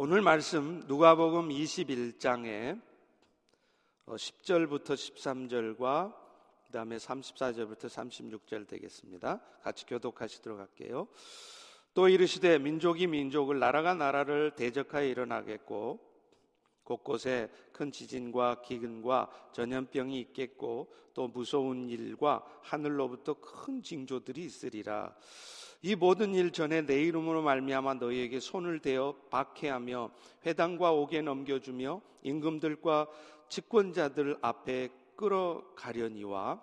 오늘 말씀 누가복음 21장에 10절부터 어, 13절과 그다음에 34절부터 36절 되겠습니다. 같이 교독하시도록 할게요. 또 이르시되 민족이 민족을 나라가 나라를 대적하여 일어나겠고 곳곳에 큰 지진과 기근과 전염병이 있겠고 또 무서운 일과 하늘로부터 큰 징조들이 있으리라. 이 모든 일 전에 내 이름으로 말미암아 너희에게 손을 대어 박해하며 회당과 옥에 넘겨주며 임금들과 집권자들 앞에 끌어가려니와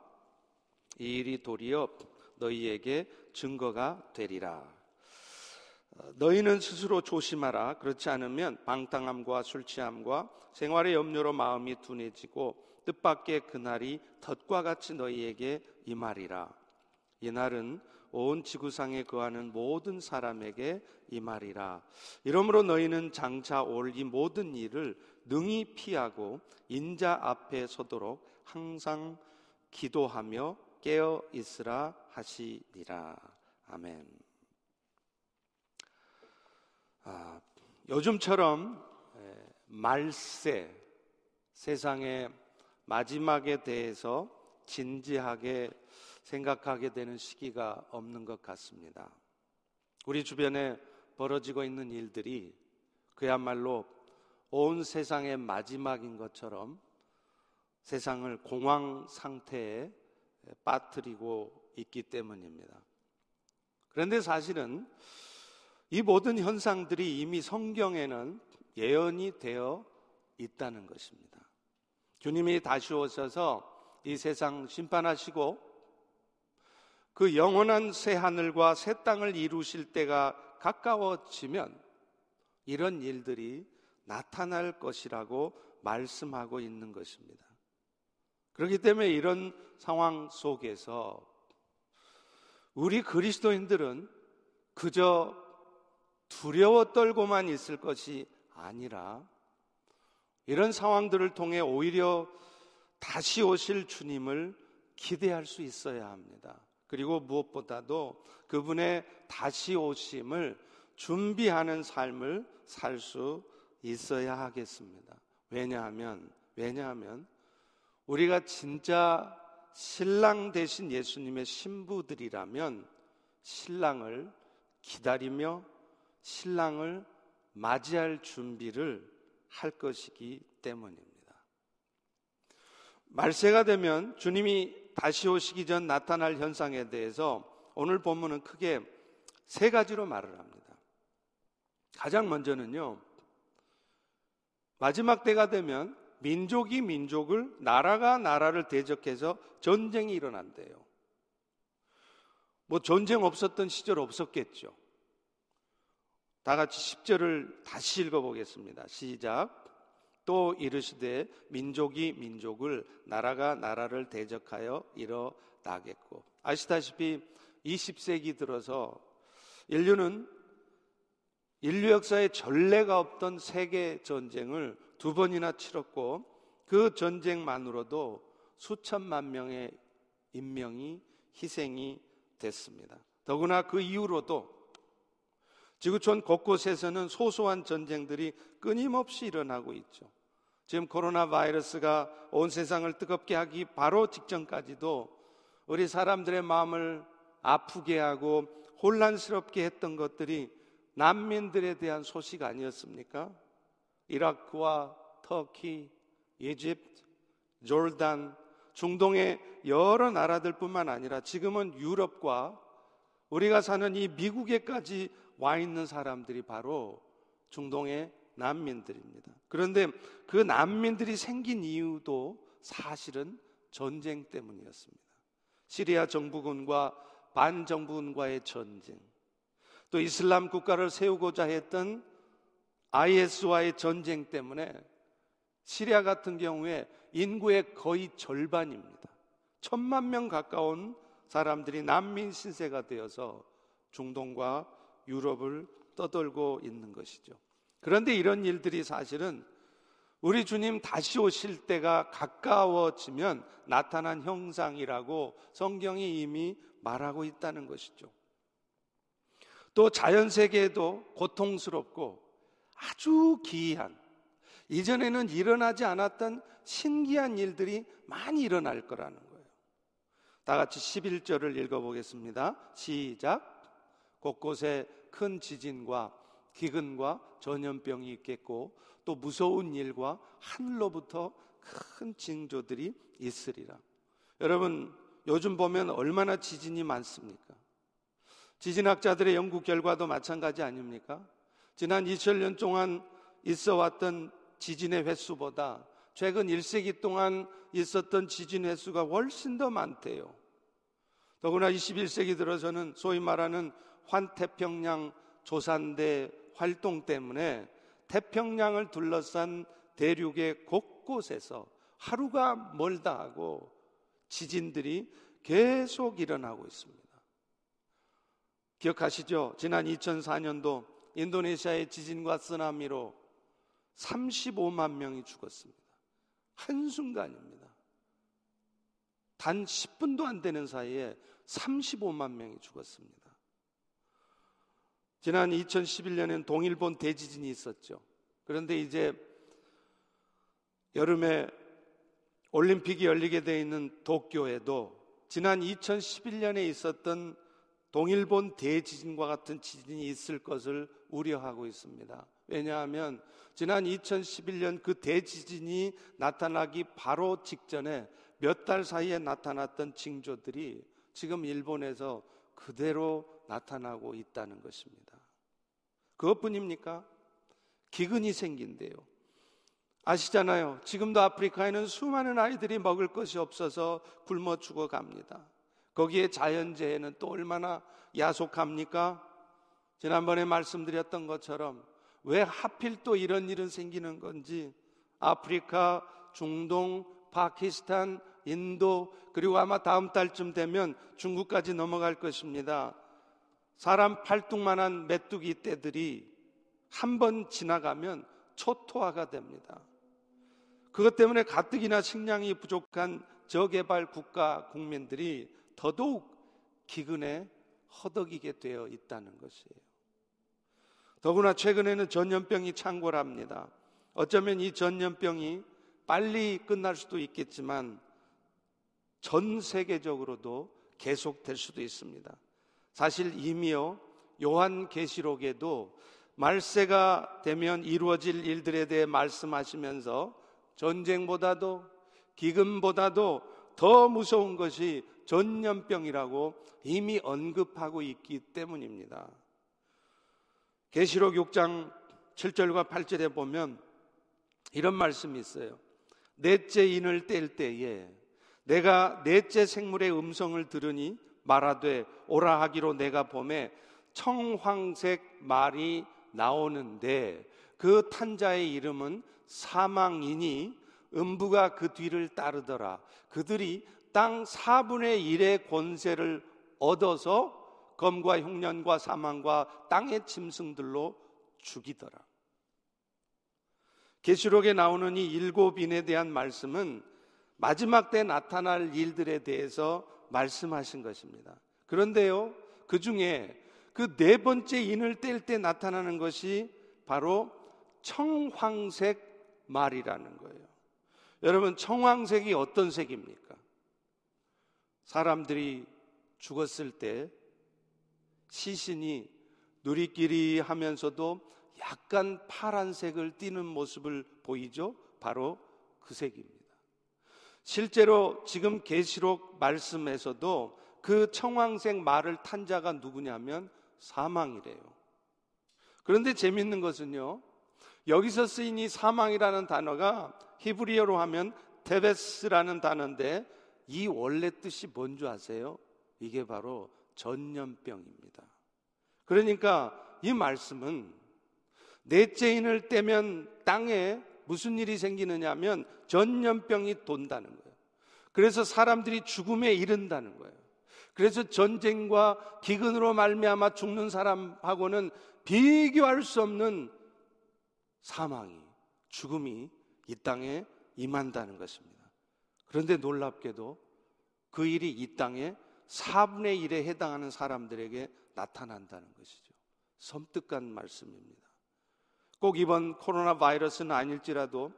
이 일이 도리어 너희에게 증거가 되리라. 너희는 스스로 조심하라. 그렇지 않으면 방탕함과 술 취함과 생활의 염려로 마음이 둔해지고 뜻밖의 그날이 덫과 같이 너희에게 임하리라. 이날은 온 지구상에 거하는 모든 사람에게 임하리라. 이러므로 너희는 장차 올 이 모든 일을 능히 피하고 인자 앞에 서도록 항상 기도하며 깨어 있으라 하시니라. 아멘. 아, 요즘처럼 말세, 세상의 마지막에 대해서 진지하게 생각하게 되는 시기가 없는 것 같습니다. 우리 주변에 벌어지고 있는 일들이 그야말로 온 세상의 마지막인 것처럼 세상을 공황 상태에 빠뜨리고 있기 때문입니다. 그런데 사실은 이 모든 현상들이 이미 성경에는 예언이 되어 있다는 것입니다. 주님이 다시 오셔서 이 세상 심판하시고 그 영원한 새 하늘과 새 땅을 이루실 때가 가까워지면 이런 일들이 나타날 것이라고 말씀하고 있는 것입니다. 그렇기 때문에 이런 상황 속에서 우리 그리스도인들은 그저 두려워 떨고만 있을 것이 아니라 이런 상황들을 통해 오히려 다시 오실 주님을 기대할 수 있어야 합니다. 그리고 무엇보다도 그분의 다시 오심을 준비하는 삶을 살 수 있어야 하겠습니다. 왜냐하면, 왜냐하면 우리가 진짜 신랑 대신 예수님의 신부들이라면 신랑을 기다리며 신랑을 맞이할 준비를 할 것이기 때문입니다. 말세가 되면 주님이 다시 오시기 전 나타날 현상에 대해서 오늘 본문은 크게 세 가지로 말을 합니다. 가장 먼저는요, 마지막 때가 되면 민족이 민족을, 나라가 나라를 대적해서 전쟁이 일어난대요. 뭐 전쟁 없었던 시절 없었겠죠. 다 같이 10절을 다시 읽어보겠습니다. 시작. 또 이르시되 민족이 민족을 나라가 나라를 대적하여 일어나겠고 아시다시피 20세기 들어서 인류는 인류 역사에 전례가 없던 세계 전쟁을 두 번이나 치렀고 그 전쟁만으로도 수천만 명의 인명이 희생이 됐습니다. 더구나 그 이후로도 지구촌 곳곳에서는 소소한 전쟁들이 끊임없이 일어나고 있죠. 지금 코로나 바이러스가 온 세상을 뜨겁게 하기 바로 직전까지도 우리 사람들의 마음을 아프게 하고 혼란스럽게 했던 것들이 난민들에 대한 소식 아니었습니까? 이라크와 터키, 이집트, 졸단, 중동의 여러 나라들뿐만 아니라 지금은 유럽과 우리가 사는 이 미국에까지 와 있는 사람들이 바로 중동의 난민들입니다. 그런데 그 난민들이 생긴 이유도 사실은 전쟁 때문이었습니다. 시리아 정부군과 반정부군과의 전쟁, 또 이슬람 국가를 세우고자 했던 IS와의 전쟁 때문에 시리아 같은 경우에 인구의 거의 절반입니다. 천만 명 가까운 사람들이 난민 신세가 되어서 중동과 유럽을 떠돌고 있는 것이죠. 그런데 이런 일들이 사실은 우리 주님 다시 오실 때가 가까워지면 나타난 형상이라고 성경이 이미 말하고 있다는 것이죠. 또 자연 세계에도 고통스럽고 아주 기이한 이전에는 일어나지 않았던 신기한 일들이 많이 일어날 거라는 거예요. 다 같이 11절을 읽어 보겠습니다. 시작. 곳곳에 큰 지진과 기근과 전염병이 있겠고 또 무서운 일과 하늘로부터 큰 징조들이 있으리라. 여러분, 요즘 보면 얼마나 지진이 많습니까? 지진학자들의 연구 결과도 마찬가지 아닙니까? 지난 2000년 동안 있어 왔던 지진의 횟수보다 최근 1세기 동안 있었던 지진 횟수가 훨씬 더 많대요. 더구나 21세기 들어서는 소위 말하는 환태평양 조산대 활동 때문에 태평양을 둘러싼 대륙의 곳곳에서 하루가 멀다 하고 지진들이 계속 일어나고 있습니다. 기억하시죠? 지난 2004년도 인도네시아의 지진과 쓰나미로 35만 명이 죽었습니다. 한순간입니다. 단 10분도 안 되는 사이에 35만 명이 죽었습니다. 지난 2011년엔 동일본 대지진이 있었죠. 그런데 이제 여름에 올림픽이 열리게 돼 있는 도쿄에도 지난 2011년에 있었던 동일본 대지진과 같은 지진이 있을 것을 우려하고 있습니다. 왜냐하면 지난 2011년 그 대지진이 나타나기 바로 직전에 몇 달 사이에 나타났던 징조들이 지금 일본에서 그대로 나타나고 있다는 것입니다. 그것뿐입니까? 기근이 생긴대요. 아시잖아요. 지금도 아프리카에는 수많은 아이들이 먹을 것이 없어서 굶어 죽어갑니다. 거기에 자연재해는 또 얼마나 야속합니까? 지난번에 말씀드렸던 것처럼 왜 하필 또 이런 일은 생기는 건지 아프리카, 중동, 파키스탄, 인도, 그리고 아마 다음 달쯤 되면 중국까지 넘어갈 것입니다. 사람 팔뚝만한 메뚜기 떼들이 한 번 지나가면 초토화가 됩니다. 그것 때문에 가뜩이나 식량이 부족한 저개발 국가 국민들이 더더욱 기근에 허덕이게 되어 있다는 것이에요. 더구나 최근에는 전염병이 창궐합니다. 어쩌면 이 전염병이 빨리 끝날 수도 있겠지만 전 세계적으로도 계속될 수도 있습니다. 사실 이미요 요한 계시록에도 말세가 되면 이루어질 일들에 대해 말씀하시면서 전쟁보다도 기근보다도 더 무서운 것이 전염병이라고 이미 언급하고 있기 때문입니다. 계시록 6장 7절과 8절에 보면 이런 말씀이 있어요. 넷째 인을 뗄 때에 내가 넷째 생물의 음성을 들으니 말하되 오라 하기로 내가 봄에 청황색 말이 나오는데 그 탄자의 이름은 사망이니 음부가 그 뒤를 따르더라. 그들이 땅 4분의 1의 권세를 얻어서 검과 흉년과 사망과 땅의 짐승들로 죽이더라. 계시록에 나오는 이 일곱 인에 대한 말씀은 마지막 때 나타날 일들에 대해서 말씀하신 것입니다. 그런데요, 그 중에 그 네 번째 인을 뗄 때 나타나는 것이 바로 청황색 말이라는 거예요. 여러분, 청황색이 어떤 색입니까? 사람들이 죽었을 때 시신이 누리끼리 하면서도 약간 파란색을 띠는 모습을 보이죠? 바로 그 색입니다. 실제로 지금 계시록 말씀에서도 그 청황색 말을 탄 자가 누구냐면 사망이래요. 그런데 재밌는 것은요. 여기서 쓰인 이 사망이라는 단어가 히브리어로 하면 테베스라는 단어인데 이 원래 뜻이 뭔지 아세요? 이게 바로 전염병입니다. 그러니까 이 말씀은 넷째인을 떼면 땅에 무슨 일이 생기느냐 하면 전염병이 돈다는 거예요. 그래서 사람들이 죽음에 이른다는 거예요. 그래서 전쟁과 기근으로 말미암아 죽는 사람하고는 비교할 수 없는 사망이 죽음이 이 땅에 임한다는 것입니다. 그런데 놀랍게도 그 일이 이 땅에 4분의 1에 해당하는 사람들에게 나타난다는 것이죠. 섬뜩한 말씀입니다. 꼭 이번 코로나 바이러스는 아닐지라도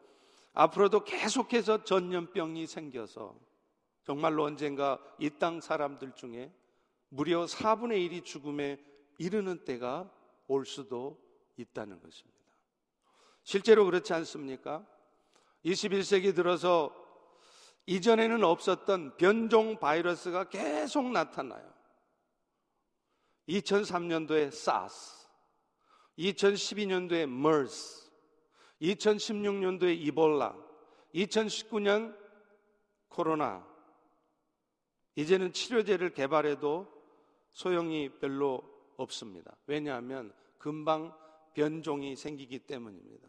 앞으로도 계속해서 전염병이 생겨서 정말로 언젠가 이 땅 사람들 중에 무려 4분의 1이 죽음에 이르는 때가 올 수도 있다는 것입니다. 실제로 그렇지 않습니까? 21세기 들어서 이전에는 없었던 변종 바이러스가 계속 나타나요. 2003년도에 SARS, 2012년도에 MERS, 2016년도에 이볼라, 2019년 코로나, 이제는 치료제를 개발해도 소용이 별로 없습니다. 왜냐하면 금방 변종이 생기기 때문입니다.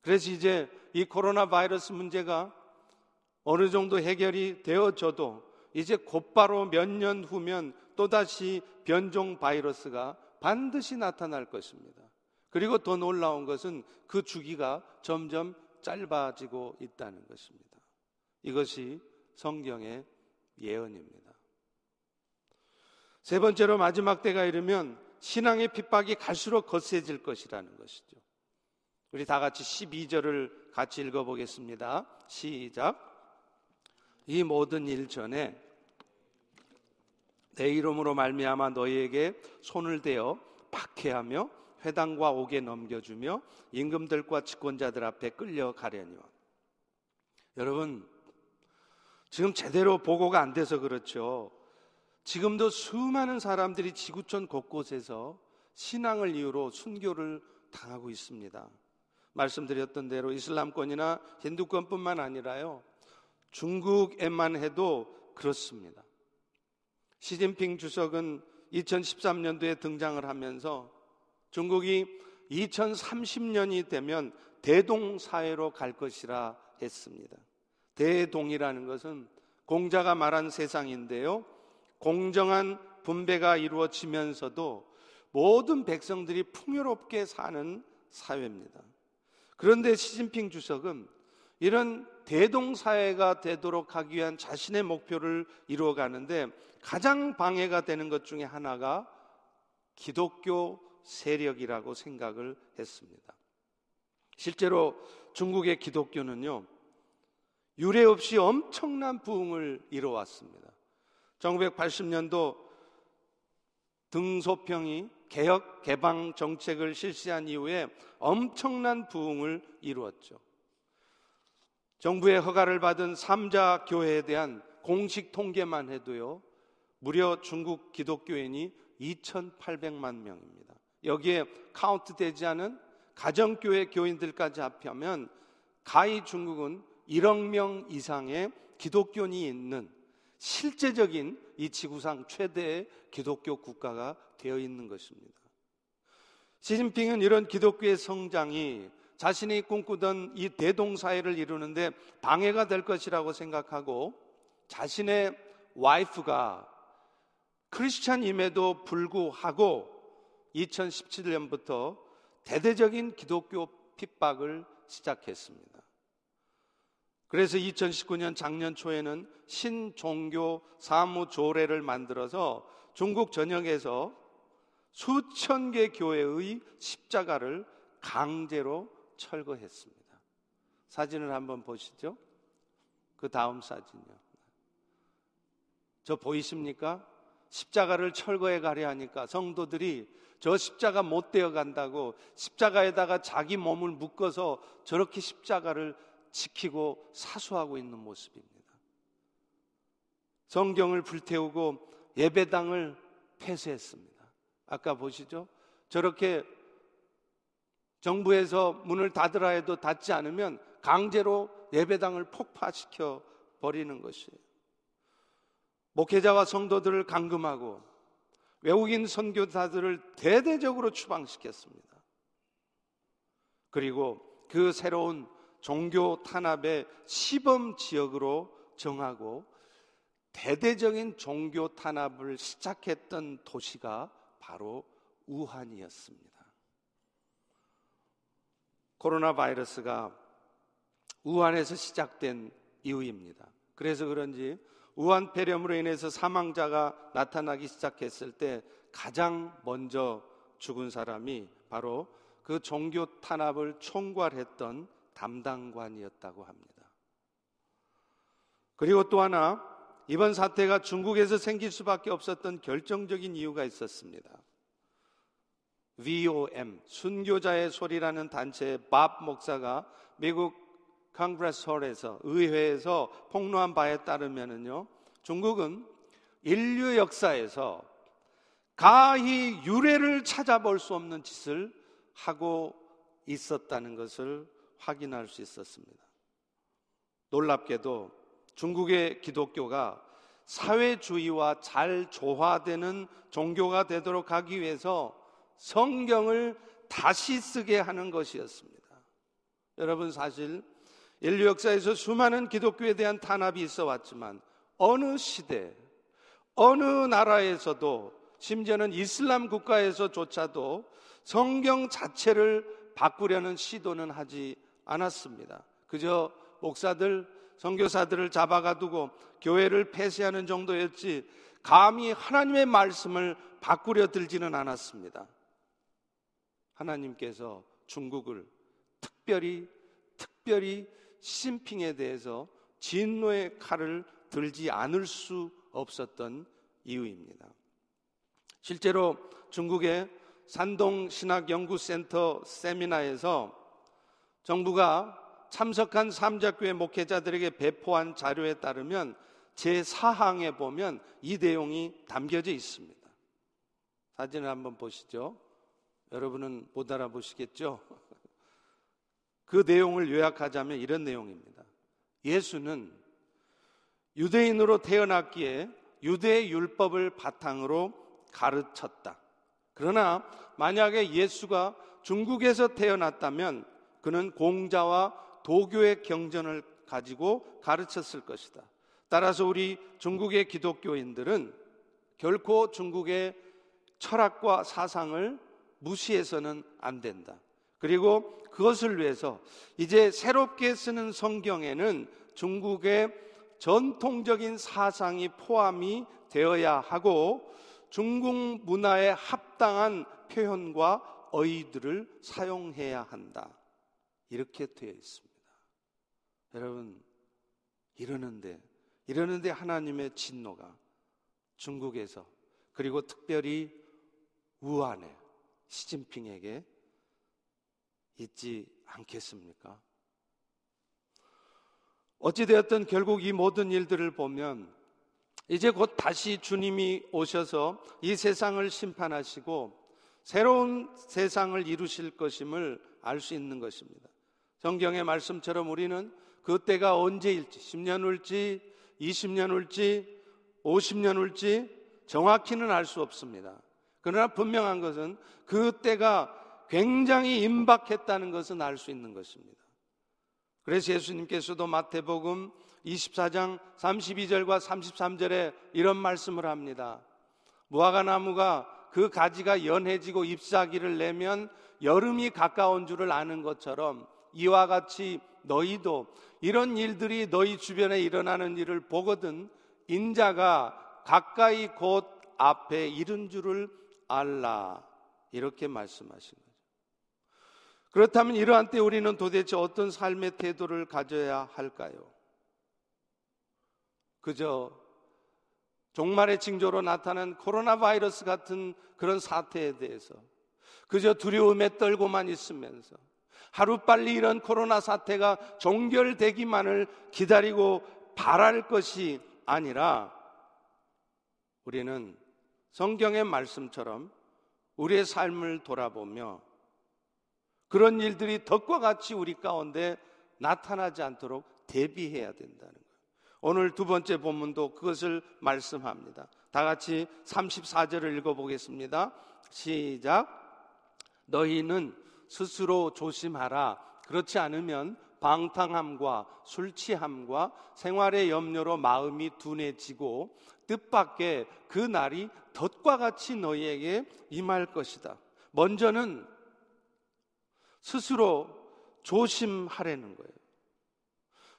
그래서 이제 이 코로나 바이러스 문제가 어느 정도 해결이 되어져도 이제 곧바로 몇 년 후면 또다시 변종 바이러스가 반드시 나타날 것입니다. 그리고 더 놀라운 것은 그 주기가 점점 짧아지고 있다는 것입니다. 이것이 성경의 예언입니다. 세 번째로 마지막 때가 이르면 신앙의 핍박이 갈수록 거세질 것이라는 것이죠. 우리 다 같이 12절을 같이 읽어보겠습니다. 시작. 이 모든 일 전에 내 이름으로 말미암아 너희에게 손을 대어 박해하며 회당과 옥에 넘겨주며 임금들과 집권자들 앞에 끌려가려니와 여러분 지금 제대로 보고가 안 돼서 그렇죠. 지금도 수많은 사람들이 지구촌 곳곳에서 신앙을 이유로 순교를 당하고 있습니다. 말씀드렸던 대로 이슬람권이나 힌두권뿐만 아니라요. 중국에만 해도 그렇습니다. 시진핑 주석은 2013년도에 등장을 하면서 중국이 2030년이 되면 대동 사회로 갈 것이라 했습니다. 대동이라는 것은 공자가 말한 세상인데요. 공정한 분배가 이루어지면서도 모든 백성들이 풍요롭게 사는 사회입니다. 그런데 시진핑 주석은 이런 대동사회가 되도록 하기 위한 자신의 목표를 이루어 가는데 가장 방해가 되는 것 중에 하나가 기독교 세력이라고 생각을 했습니다. 실제로 중국의 기독교는요, 유례 없이 엄청난 부흥을 이뤄왔습니다. 1980년도 등소평이 개혁 개방 정책을 실시한 이후에 엄청난 부흥을 이루었죠. 정부의 허가를 받은 삼자 교회에 대한 공식 통계만 해도요. 무려 중국 기독교인이 2,800만 명입니다. 여기에 카운트 되지 않은 가정교회 교인들까지 합하면 가히 중국은 1억 명 이상의 기독교인이 있는 실제적인 이 지구상 최대의 기독교 국가가 되어 있는 것입니다. 시진핑은 이런 기독교의 성장이 자신이 꿈꾸던 이 대동사회를 이루는데 방해가 될 것이라고 생각하고 자신의 와이프가 크리스찬임에도 불구하고 2017년부터 대대적인 기독교 핍박을 시작했습니다. 그래서 2019년 작년 초에는 신종교 사무조례를 만들어서 중국 전역에서 수천 개 교회의 십자가를 강제로 철거했습니다. 사진을 한번 보시죠. 그 다음 사진이요. 저 보이십니까? 십자가를 철거해 가려 하니까 성도들이 저 십자가 못 되어 간다고 십자가에다가 자기 몸을 묶어서 저렇게 십자가를 지키고 사수하고 있는 모습입니다. 성경을 불태우고 예배당을 폐쇄했습니다. 아까 보시죠? 저렇게 정부에서 문을 닫으라 해도 닫지 않으면 강제로 예배당을 폭파시켜 버리는 것이에요. 목회자와 성도들을 감금하고 외국인 선교사들을 대대적으로 추방시켰습니다. 그리고 그 새로운 종교 탄압의 시범 지역으로 정하고 대대적인 종교 탄압을 시작했던 도시가 바로 우한이었습니다. 코로나 바이러스가 우한에서 시작된 이후입니다. 그래서 그런지 우한 폐렴으로 인해서 사망자가 나타나기 시작했을 때 가장 먼저 죽은 사람이 바로 그 종교 탄압을 총괄했던 담당관이었다고 합니다. 그리고 또 하나 이번 사태가 중국에서 생길 수밖에 없었던 결정적인 이유가 있었습니다. VOM 순교자의 소리라는 단체의 밥 목사가 미국 Congress Hall에서 의회에서 폭로한 바에 따르면은요. 중국은 인류 역사에서 가히 유래를 찾아볼 수 없는 짓을 하고 있었다는 것을 확인할 수 있었습니다. 놀랍게도 중국의 기독교가 사회주의와 잘 조화되는 종교가 되도록 하기 위해서 성경을 다시 쓰게 하는 것이었습니다. 여러분 사실 인류 역사에서 수많은 기독교에 대한 탄압이 있어 왔지만 어느 시대, 어느 나라에서도 심지어는 이슬람 국가에서조차도 성경 자체를 바꾸려는 시도는 하지 않았습니다. 그저 목사들, 선교사들을 잡아가두고 교회를 폐쇄하는 정도였지 감히 하나님의 말씀을 바꾸려 들지는 않았습니다. 하나님께서 중국을 특별히 특별히 시진핑에 대해서 진노의 칼을 들지 않을 수 없었던 이유입니다. 실제로 중국의 산동 신학 연구센터 세미나에서 정부가 참석한 삼자교회 목회자들에게 배포한 자료에 따르면 제4항에 보면 이 내용이 담겨져 있습니다. 사진을 한번 보시죠. 여러분은 못 알아보시겠죠? 그 내용을 요약하자면 이런 내용입니다. 예수는 유대인으로 태어났기에 유대 율법을 바탕으로 가르쳤다. 그러나 만약에 예수가 중국에서 태어났다면 그는 공자와 도교의 경전을 가지고 가르쳤을 것이다. 따라서 우리 중국의 기독교인들은 결코 중국의 철학과 사상을 무시해서는 안 된다. 그리고 그것을 위해서 이제 새롭게 쓰는 성경에는 중국의 전통적인 사상이 포함이 되어야 하고 중국 문화에 합당한 표현과 어휘들을 사용해야 한다. 이렇게 되어 있습니다. 여러분, 이러는데, 이러는데 하나님의 진노가 중국에서 그리고 특별히 우한에 시진핑에게 있지 않겠습니까? 어찌되었든 결국 이 모든 일들을 보면 이제 곧 다시 주님이 오셔서 이 세상을 심판하시고 새로운 세상을 이루실 것임을 알 수 있는 것입니다. 성경의 말씀처럼 우리는 그 때가 언제일지, 10년 올지, 20년 올지, 50년 올지 정확히는 알 수 없습니다. 그러나 분명한 것은 그 때가 굉장히 임박했다는 것은 알 수 있는 것입니다. 그래서 예수님께서도 마태복음 24장 32절과 33절에 이런 말씀을 합니다. 무화과 나무가 그 가지가 연해지고 잎사귀를 내면 여름이 가까운 줄을 아는 것처럼 이와 같이 너희도 이런 일들이 너희 주변에 일어나는 일을 보거든 인자가 가까이 곧 앞에 이른 줄을 알라 이렇게 말씀하신 거죠. 그렇다면 이러한 때 우리는 도대체 어떤 삶의 태도를 가져야 할까요? 그저 종말의 징조로 나타난 코로나 바이러스 같은 그런 사태에 대해서 그저 두려움에 떨고만 있으면서 하루빨리 이런 코로나 사태가 종결되기만을 기다리고 바랄 것이 아니라 우리는 성경의 말씀처럼 우리의 삶을 돌아보며 그런 일들이 덕과 같이 우리 가운데 나타나지 않도록 대비해야 된다는 거예요. 오늘 두 번째 본문도 그것을 말씀합니다. 다 같이 34절을 읽어보겠습니다. 시작. 너희는 스스로 조심하라. 그렇지 않으면 방탕함과 술 취함과 생활의 염려로 마음이 둔해지고 뜻밖의 그 날이 덫과 같이 너희에게 임할 것이다. 먼저는 스스로 조심하라는 거예요.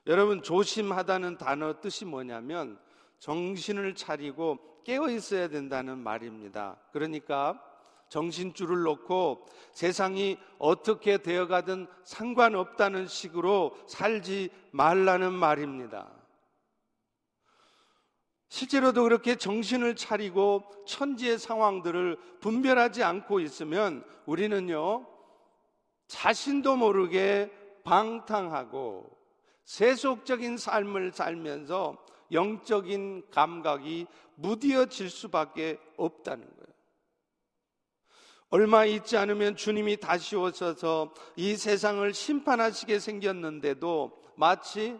여러분, 조심하다는 단어 뜻이 뭐냐면 정신을 차리고 깨어 있어야 된다는 말입니다. 그러니까 정신줄을 놓고 세상이 어떻게 되어가든 상관없다는 식으로 살지 말라는 말입니다. 실제로도 그렇게 정신을 차리고 천지의 상황들을 분별하지 않고 있으면 우리는요, 자신도 모르게 방탕하고 세속적인 삶을 살면서 영적인 감각이 무디어질 수밖에 없다는 거예요. 얼마 있지 않으면 주님이 다시 오셔서 이 세상을 심판하시게 생겼는데도 마치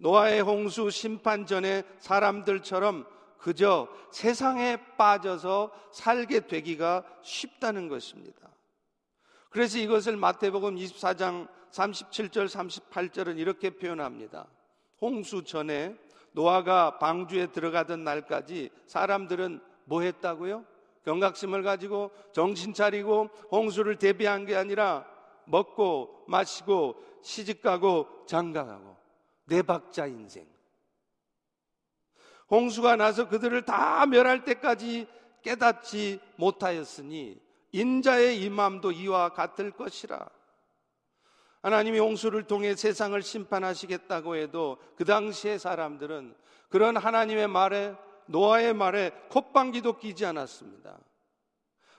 노아의 홍수 심판 전에 사람들처럼 그저 세상에 빠져서 살게 되기가 쉽다는 것입니다. 그래서 이것을 마태복음 24장 37절 38절은 이렇게 표현합니다. 홍수 전에 노아가 방주에 들어가던 날까지 사람들은 뭐 했다고요? 경각심을 가지고 정신 차리고 홍수를 대비한 게 아니라 먹고 마시고 시집가고 장가가고 네 박자 인생. 홍수가 나서 그들을 다 멸할 때까지 깨닫지 못하였으니 인자의 임함도 이와 같을 것이라. 하나님이 홍수를 통해 세상을 심판하시겠다고 해도 그 당시의 사람들은 그런 하나님의 말에 노아의 말에 콧방귀도 끼지 않았습니다.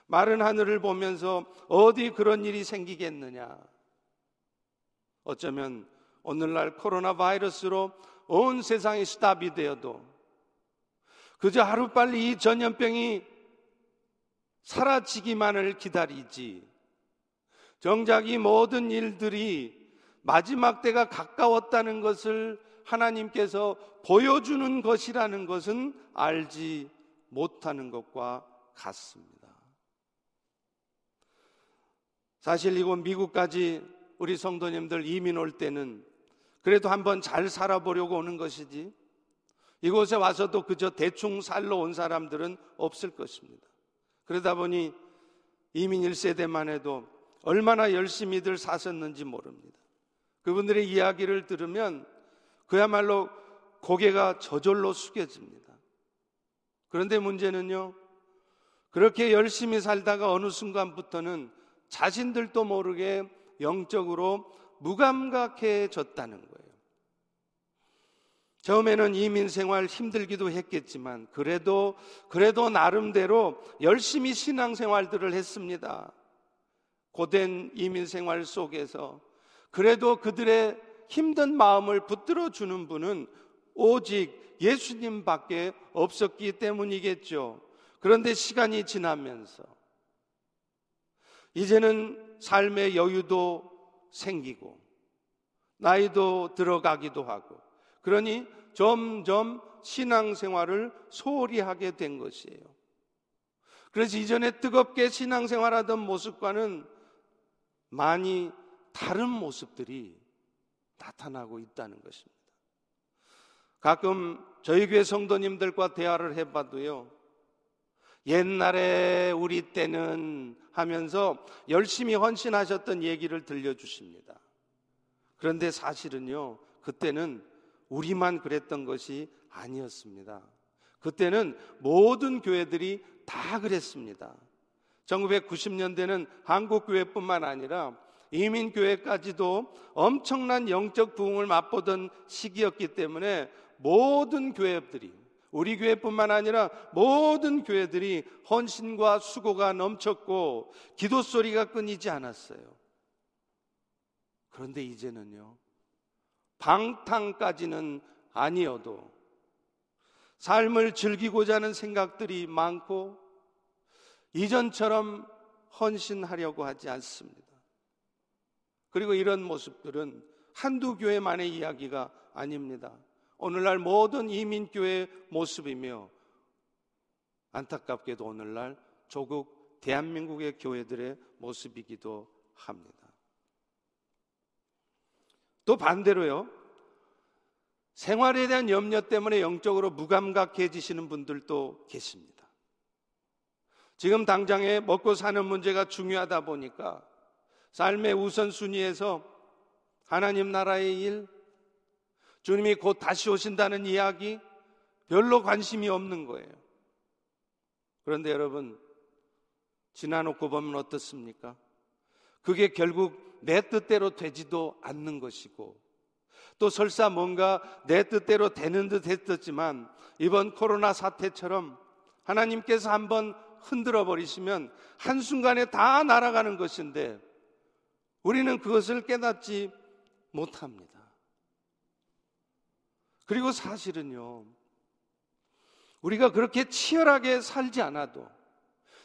마른 하늘을 보면서 어디 그런 일이 생기겠느냐. 어쩌면 오늘날 코로나 바이러스로 온 세상이 스탑이 되어도 그저 하루빨리 이 전염병이 사라지기만을 기다리지 정작 이 모든 일들이 마지막 때가 가까웠다는 것을 하나님께서 보여주는 것이라는 것은 알지 못하는 것과 같습니다. 사실 이곳 미국까지 우리 성도님들 이민 올 때는 그래도 한번 잘 살아보려고 오는 것이지 이곳에 와서도 그저 대충 살러 온 사람들은 없을 것입니다. 그러다 보니 이민 1세대만 해도 얼마나 열심히들 사셨는지 모릅니다. 그분들의 이야기를 들으면 그야말로 고개가 저절로 숙여집니다. 그런데 문제는요, 그렇게 열심히 살다가 어느 순간부터는 자신들도 모르게 영적으로 무감각해졌다는 거예요. 처음에는 이민 생활 힘들기도 했겠지만, 그래도, 그래도 나름대로 열심히 신앙 생활들을 했습니다. 고된 이민 생활 속에서 그래도 그들의 힘든 마음을 붙들어 주는 분은 오직 예수님밖에 없었기 때문이겠죠. 그런데 시간이 지나면서 이제는 삶의 여유도 생기고 나이도 들어가기도 하고 그러니 점점 신앙생활을 소홀히 하게 된 것이에요. 그래서 이전에 뜨겁게 신앙생활하던 모습과는 많이 다른 모습들이 나타나고 있다는 것입니다. 가끔 저희 교회 성도님들과 대화를 해봐도요, 옛날에 우리 때는 하면서 열심히 헌신하셨던 얘기를 들려주십니다. 그런데 사실은요, 그때는 우리만 그랬던 것이 아니었습니다. 그때는 모든 교회들이 다 그랬습니다. 1990년대는 한국교회뿐만 아니라 이민교회까지도 엄청난 영적 부흥을 맛보던 시기였기 때문에 모든 교회들이 우리 교회뿐만 아니라 모든 교회들이 헌신과 수고가 넘쳤고 기도 소리가 끊이지 않았어요. 그런데 이제는요, 방탕까지는 아니어도 삶을 즐기고자 하는 생각들이 많고 이전처럼 헌신하려고 하지 않습니다. 그리고 이런 모습들은 한두 교회만의 이야기가 아닙니다. 오늘날 모든 이민교회의 모습이며 안타깝게도 오늘날 조국 대한민국의 교회들의 모습이기도 합니다. 또 반대로요. 생활에 대한 염려 때문에 영적으로 무감각해지시는 분들도 계십니다. 지금 당장에 먹고 사는 문제가 중요하다 보니까 삶의 우선순위에서 하나님 나라의 일, 주님이 곧 다시 오신다는 이야기 별로 관심이 없는 거예요. 그런데 여러분, 지나놓고 보면 어떻습니까? 그게 결국 내 뜻대로 되지도 않는 것이고 또 설사 뭔가 내 뜻대로 되는 듯 했었지만 이번 코로나 사태처럼 하나님께서 한번 흔들어 버리시면 한순간에 다 날아가는 것인데 우리는 그것을 깨닫지 못합니다. 그리고 사실은요, 우리가 그렇게 치열하게 살지 않아도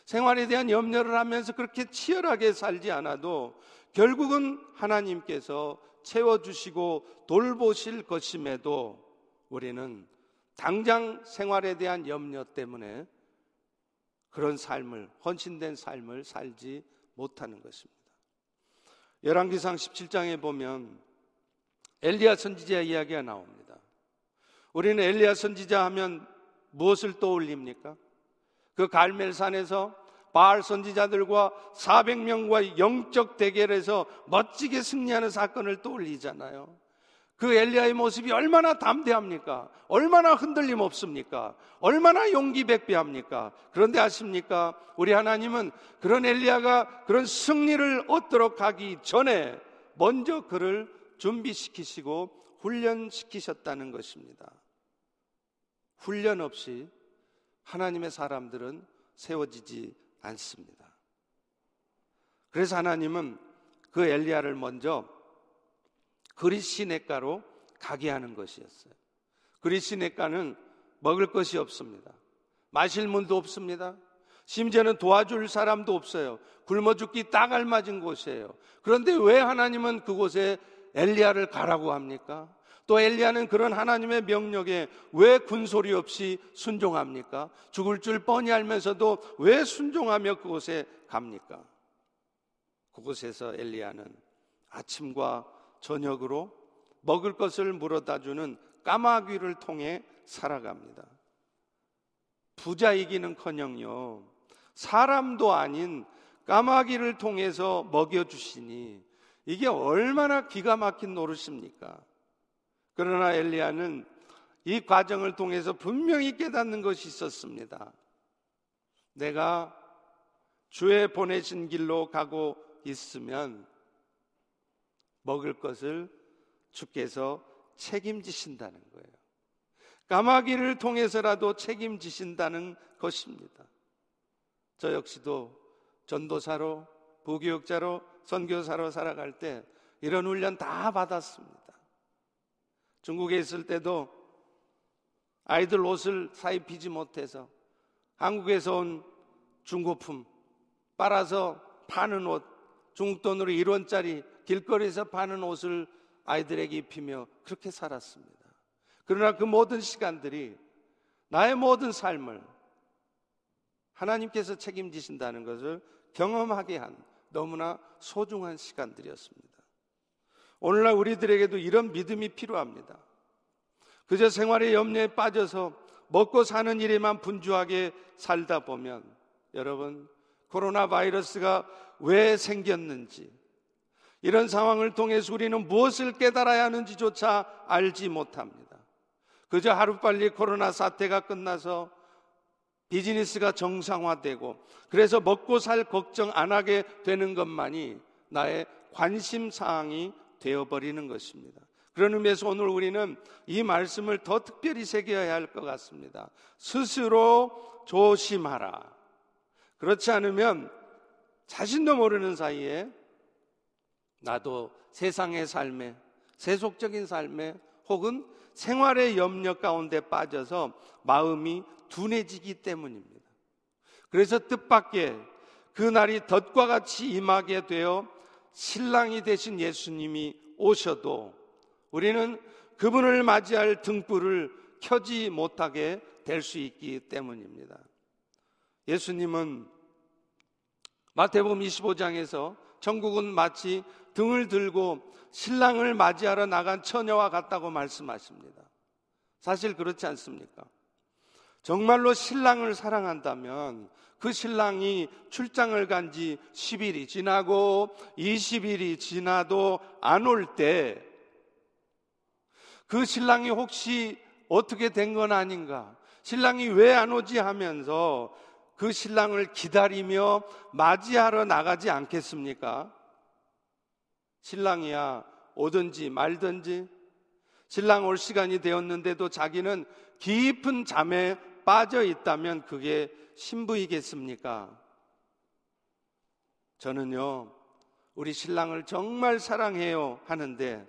생활에 대한 염려를 하면서 그렇게 치열하게 살지 않아도 결국은 하나님께서 채워주시고 돌보실 것임에도 우리는 당장 생활에 대한 염려 때문에 그런 삶을, 헌신된 삶을 살지 못하는 것입니다. 열왕기상 17장에 보면 엘리야 선지자 이야기가 나옵니다. 우리는 엘리야 선지자 하면 무엇을 떠올립니까? 그 갈멜산에서 바알 선지자들과 400명과 영적 대결에서 멋지게 승리하는 사건을 떠올리잖아요. 그 엘리야의 모습이 얼마나 담대합니까? 얼마나 흔들림 없습니까? 얼마나 용기 백배합니까? 그런데 아십니까? 우리 하나님은 그런 엘리야가 그런 승리를 얻도록 하기 전에 먼저 그를 준비시키시고 훈련시키셨다는 것입니다. 훈련 없이 하나님의 사람들은 세워지지 않습니다. 그래서 하나님은 그 엘리야를 먼저 그리시네가로 가게 하는 것이었어요. 그리시네가는 먹을 것이 없습니다. 마실 문도 없습니다. 심지어는 도와줄 사람도 없어요. 굶어 죽기 딱 알맞은 곳이에요. 그런데 왜 하나님은 그곳에 엘리야를 가라고 합니까? 또 엘리야는 그런 하나님의 명령에 왜 군소리 없이 순종합니까? 죽을 줄 뻔히 알면서도 왜 순종하며 그곳에 갑니까? 그곳에서 엘리야는 아침과 저녁으로 먹을 것을 물어다 주는 까마귀를 통해 살아갑니다. 부자이기는커녕요 사람도 아닌 까마귀를 통해서 먹여 주시니 이게 얼마나 기가 막힌 노릇입니까? 그러나 엘리야는 이 과정을 통해서 분명히 깨닫는 것이 있었습니다. 내가 주의 보내신 길로 가고 있으면 먹을 것을 주께서 책임지신다는 거예요. 까마귀를 통해서라도 책임지신다는 것입니다. 저 역시도 전도사로, 부교육자로, 선교사로 살아갈 때 이런 훈련 다 받았습니다. 중국에 있을 때도 아이들 옷을 사 입히지 못해서 한국에서 온 중고품 빨아서 파는 옷, 중국 돈으로 1원짜리 길거리에서 파는 옷을 아이들에게 입히며 그렇게 살았습니다. 그러나 그 모든 시간들이 나의 모든 삶을 하나님께서 책임지신다는 것을 경험하게 한 너무나 소중한 시간들이었습니다. 오늘날 우리들에게도 이런 믿음이 필요합니다. 그저 생활의 염려에 빠져서 먹고 사는 일에만 분주하게 살다 보면 여러분 코로나 바이러스가 왜 생겼는지 이런 상황을 통해서 우리는 무엇을 깨달아야 하는지조차 알지 못합니다. 그저 하루빨리 코로나 사태가 끝나서 비즈니스가 정상화되고 그래서 먹고 살 걱정 안 하게 되는 것만이 나의 관심 사항이 되어버리는 것입니다. 그런 의미에서 오늘 우리는 이 말씀을 더 특별히 새겨야 할 것 같습니다. 스스로 조심하라. 그렇지 않으면 자신도 모르는 사이에 나도 세상의 삶에, 세속적인 삶에 혹은 생활의 염려 가운데 빠져서 마음이 둔해지기 때문입니다. 그래서 뜻밖의 그 날이 덫과 같이 임하게 되어 신랑이 되신 예수님이 오셔도 우리는 그분을 맞이할 등불을 켜지 못하게 될 수 있기 때문입니다. 예수님은 마태복음 25장에서 천국은 마치 등을 들고 신랑을 맞이하러 나간 처녀와 같다고 말씀하십니다. 사실 그렇지 않습니까? 정말로 신랑을 사랑한다면 그 신랑이 출장을 간 지 10일이 지나고 20일이 지나도 안 올 때 그 신랑이 혹시 어떻게 된 건 아닌가? 신랑이 왜 안 오지 하면서 그 신랑을 기다리며 맞이하러 나가지 않겠습니까? 신랑이야 오든지 말든지 신랑 올 시간이 되었는데도 자기는 깊은 잠에 빠져 있다면 그게 신부이겠습니까? 저는요, 우리 신랑을 정말 사랑해요 하는데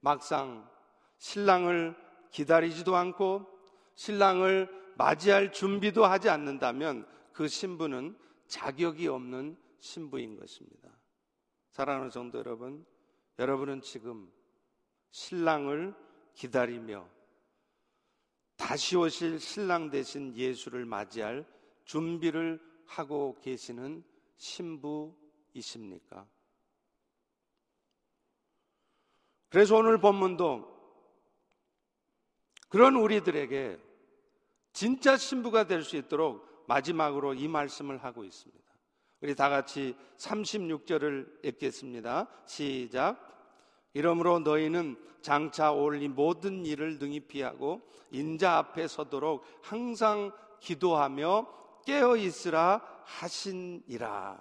막상 신랑을 기다리지도 않고 신랑을 맞이할 준비도 하지 않는다면 그 신부는 자격이 없는 신부인 것입니다. 사랑하는 성도 여러분, 여러분은 지금 신랑을 기다리며 다시 오실 신랑 대신 예수를 맞이할 준비를 하고 계시는 신부이십니까? 그래서 오늘 본문도 그런 우리들에게 진짜 신부가 될 수 있도록 마지막으로 이 말씀을 하고 있습니다. 우리 다 같이 36절을 읽겠습니다. 시작. 이러므로 너희는 장차 올리 모든 일을 능히 피하고 인자 앞에 서도록 항상 기도하며 깨어 있으라 하신이라.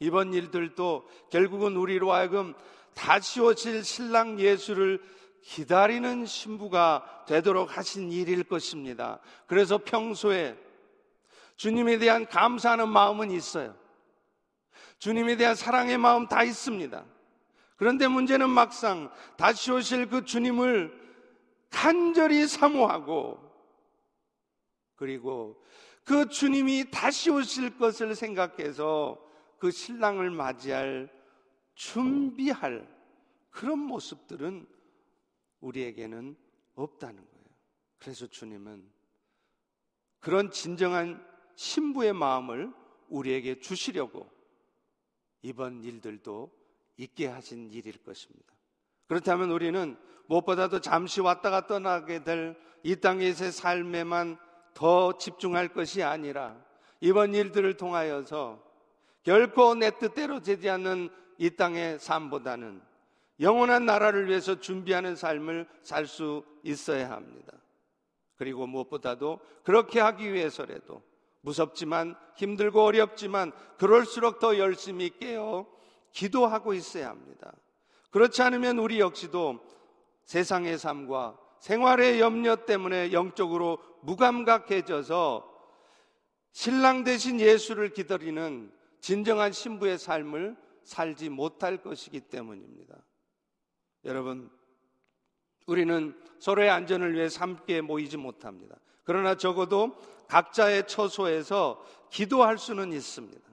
이번 일들도 결국은 우리로 하여금 다시 오실 신랑 예수를 기다리는 신부가 되도록 하신 일일 것입니다. 그래서 평소에 주님에 대한 감사하는 마음은 있어요. 주님에 대한 사랑의 마음 다 있습니다. 그런데 문제는 막상 다시 오실 그 주님을 간절히 사모하고 그리고 그 주님이 다시 오실 것을 생각해서 그 신랑을 맞이할 준비할 그런 모습들은 우리에게는 없다는 거예요. 그래서 주님은 그런 진정한 신부의 마음을 우리에게 주시려고 이번 일들도 있게 하신 일일 것입니다. 그렇다면 우리는 무엇보다도 잠시 왔다가 떠나게 될 이 땅에서의 삶에만 더 집중할 것이 아니라 이번 일들을 통하여서 결코 내 뜻대로 되지 않는 이 땅의 삶보다는 영원한 나라를 위해서 준비하는 삶을 살 수 있어야 합니다. 그리고 무엇보다도 그렇게 하기 위해서라도 무섭지만 힘들고 어렵지만 그럴수록 더 열심히 깨어 기도하고 있어야 합니다. 그렇지 않으면 우리 역시도 세상의 삶과 생활의 염려 때문에 영적으로 무감각해져서 신랑 대신 예수를 기다리는 진정한 신부의 삶을 살지 못할 것이기 때문입니다. 여러분, 우리는 서로의 안전을 위해 함께 모이지 못합니다. 그러나 적어도 각자의 처소에서 기도할 수는 있습니다.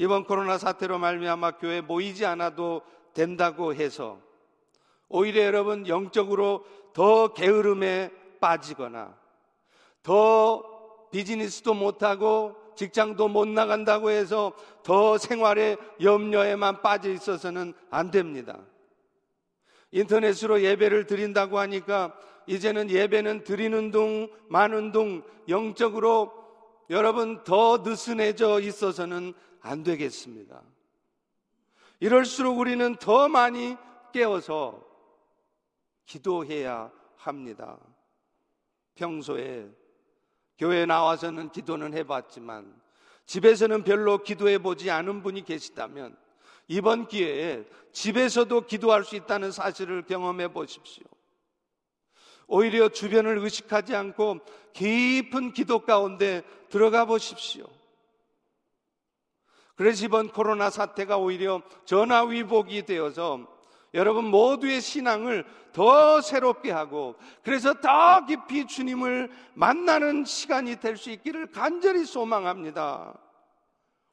이번 코로나 사태로 말미암아 교회 모이지 않아도 된다고 해서 오히려 여러분 영적으로 더 게으름에 빠지거나 더 비즈니스도 못하고 직장도 못 나간다고 해서 더 생활의 염려에만 빠져 있어서는 안 됩니다. 인터넷으로 예배를 드린다고 하니까 이제는 예배는 드리는 둥 마는 둥 영적으로 여러분 더 느슨해져 있어서는 안 되겠습니다. 이럴수록 우리는 더 많이 깨어서 기도해야 합니다. 평소에 교회 나와서는 기도는 해봤지만 집에서는 별로 기도해 보지 않은 분이 계시다면 이번 기회에 집에서도 기도할 수 있다는 사실을 경험해 보십시오. 오히려 주변을 의식하지 않고 깊은 기도 가운데 들어가 보십시오. 그래서 이번 코로나 사태가 오히려 전화위복이 되어서 여러분 모두의 신앙을 더 새롭게 하고 그래서 더 깊이 주님을 만나는 시간이 될 수 있기를 간절히 소망합니다.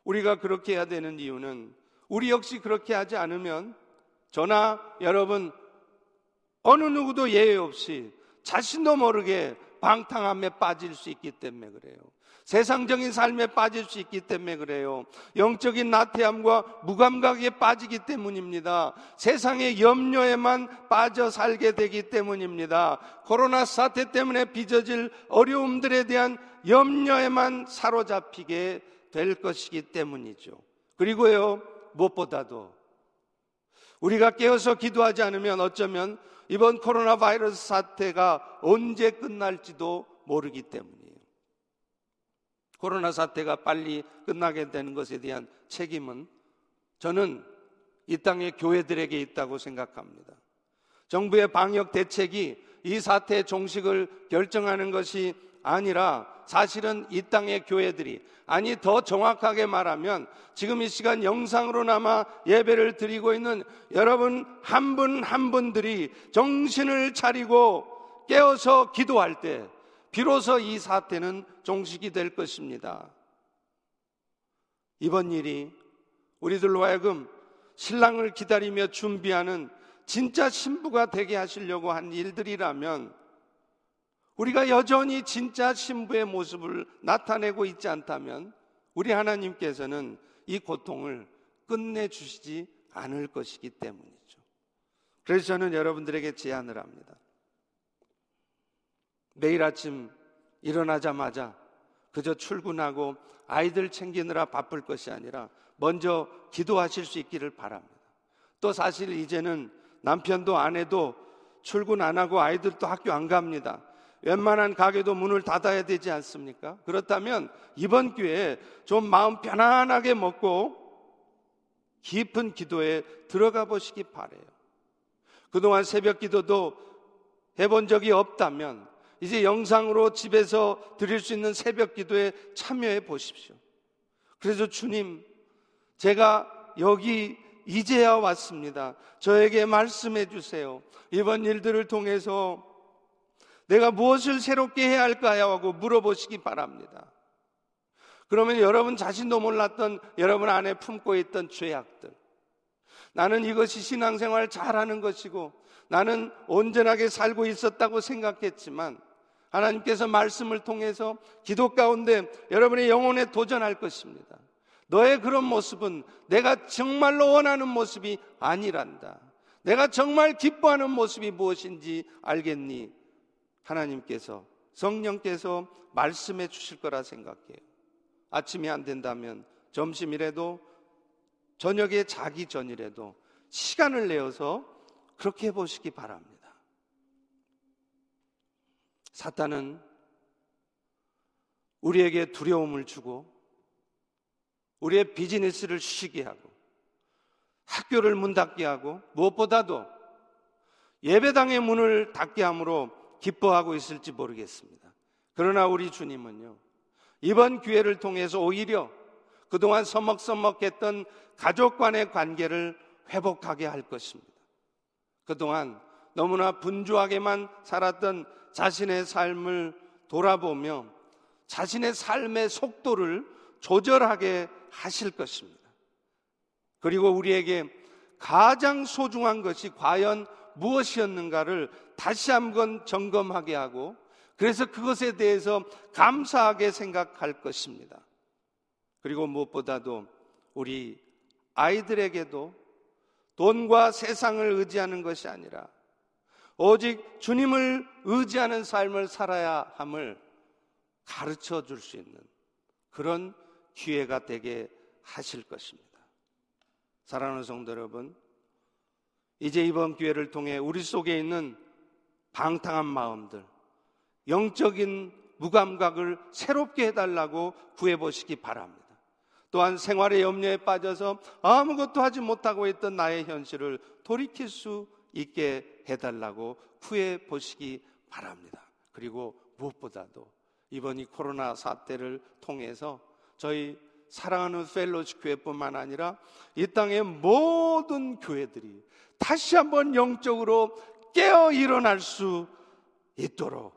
우리가 그렇게 해야 되는 이유는 우리 역시 그렇게 하지 않으면 저나 여러분 어느 누구도 예외 없이 자신도 모르게 방탕함에 빠질 수 있기 때문에 그래요. 세상적인 삶에 빠질 수 있기 때문에 그래요. 영적인 나태함과 무감각에 빠지기 때문입니다. 세상의 염려에만 빠져 살게 되기 때문입니다. 코로나 사태 때문에 빚어질 어려움들에 대한 염려에만 사로잡히게 될 것이기 때문이죠. 그리고요, 무엇보다도 우리가 깨어서 기도하지 않으면 어쩌면 이번 코로나 바이러스 사태가 언제 끝날지도 모르기 때문이에요. 코로나 사태가 빨리 끝나게 되는 것에 대한 책임은 저는 이 땅의 교회들에게 있다고 생각합니다. 정부의 방역 대책이 이 사태의 종식을 결정하는 것이 아니라 사실은 이 땅의 교회들이 아니 더 정확하게 말하면 지금 이 시간 영상으로나마 예배를 드리고 있는 여러분 한 분한 한 분들이 정신을 차리고 깨어서 기도할 때 비로소 이 사태는 종식이 될 것입니다. 이번 일이 우리들로 하여금 신랑을 기다리며 준비하는 진짜 신부가 되게 하시려고 한 일들이라면 우리가 여전히 진짜 신부의 모습을 나타내고 있지 않다면 우리 하나님께서는 이 고통을 끝내주시지 않을 것이기 때문이죠. 그래서 저는 여러분들에게 제안을 합니다. 매일 아침 일어나자마자 그저 출근하고 아이들 챙기느라 바쁠 것이 아니라 먼저 기도하실 수 있기를 바랍니다. 또 사실 이제는 남편도 아내도 출근 안 하고 아이들도 학교 안 갑니다. 웬만한 가게도 문을 닫아야 되지 않습니까? 그렇다면 이번 기회에 좀 마음 편안하게 먹고 깊은 기도에 들어가 보시기 바래요. 그동안 새벽 기도도 해본 적이 없다면 이제 영상으로 집에서 드릴 수 있는 새벽 기도에 참여해 보십시오. 그래서 주님, 제가 여기 이제야 왔습니다. 저에게 말씀해 주세요. 이번 일들을 통해서 내가 무엇을 새롭게 해야 할까요? 하고 물어보시기 바랍니다. 그러면 여러분 자신도 몰랐던 여러분 안에 품고 있던 죄악들. 나는 이것이 신앙생활 잘하는 것이고 나는 온전하게 살고 있었다고 생각했지만 하나님께서 말씀을 통해서 기도 가운데 여러분의 영혼에 도전할 것입니다. 너의 그런 모습은 내가 정말로 원하는 모습이 아니란다. 내가 정말 기뻐하는 모습이 무엇인지 알겠니? 하나님께서 성령께서 말씀해 주실 거라 생각해요. 아침이 안 된다면 점심이라도 저녁에 자기 전이라도 시간을 내어서 그렇게 해보시기 바랍니다. 사탄은 우리에게 두려움을 주고 우리의 비즈니스를 쉬게 하고 학교를 문 닫게 하고 무엇보다도 예배당의 문을 닫게 함으로 기뻐하고 있을지 모르겠습니다. 그러나 우리 주님은요, 이번 기회를 통해서 오히려 그동안 서먹서먹했던 가족 간의 관계를 회복하게 할 것입니다. 그동안 너무나 분주하게만 살았던 자신의 삶을 돌아보며 자신의 삶의 속도를 조절하게 하실 것입니다. 그리고 우리에게 가장 소중한 것이 과연 무엇이었는가를 다시 한번 점검하게 하고 그래서 그것에 대해서 감사하게 생각할 것입니다. 그리고 무엇보다도 우리 아이들에게도 돈과 세상을 의지하는 것이 아니라 오직 주님을 의지하는 삶을 살아야 함을 가르쳐 줄 수 있는 그런 기회가 되게 하실 것입니다. 사랑하는 성도 여러분, 이제 이번 기회를 통해 우리 속에 있는 방탕한 마음들, 영적인 무감각을 새롭게 해달라고 구해보시기 바랍니다. 또한 생활의 염려에 빠져서 아무것도 하지 못하고 있던 나의 현실을 돌이킬 수 있게 해달라고 구해보시기 바랍니다. 그리고 무엇보다도 이번 이 코로나 사태를 통해서 저희 사랑하는 펠로시 교회뿐만 아니라 이 땅의 모든 교회들이 다시 한번 영적으로 깨어 일어날 수 있도록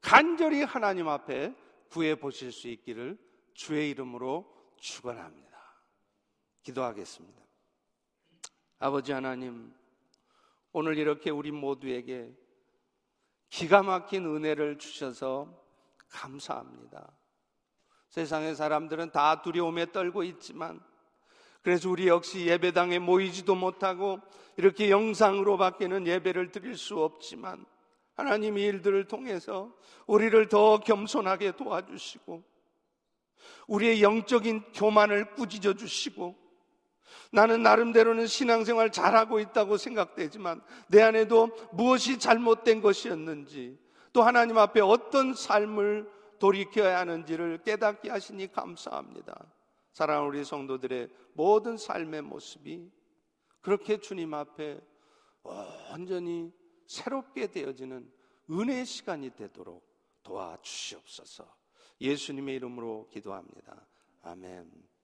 간절히 하나님 앞에 구해 보실 수 있기를 주의 이름으로 축원합니다. 기도하겠습니다. 아버지 하나님, 오늘 이렇게 우리 모두에게 기가 막힌 은혜를 주셔서 감사합니다. 세상의 사람들은 다 두려움에 떨고 있지만 그래서 우리 역시 예배당에 모이지도 못하고 이렇게 영상으로 밖에는 예배를 드릴 수 없지만 하나님이 일들을 통해서 우리를 더 겸손하게 도와주시고 우리의 영적인 교만을 꾸짖어 주시고 나는 나름대로는 신앙생활 잘하고 있다고 생각되지만 내 안에도 무엇이 잘못된 것이었는지 또 하나님 앞에 어떤 삶을 돌이켜야 하는지를 깨닫게 하시니 감사합니다. 사랑하는 우리 성도들의 모든 삶의 모습이 그렇게 주님 앞에 완전히 새롭게 되어지는 은혜의 시간이 되도록 도와주시옵소서. 예수님의 이름으로 기도합니다. 아멘.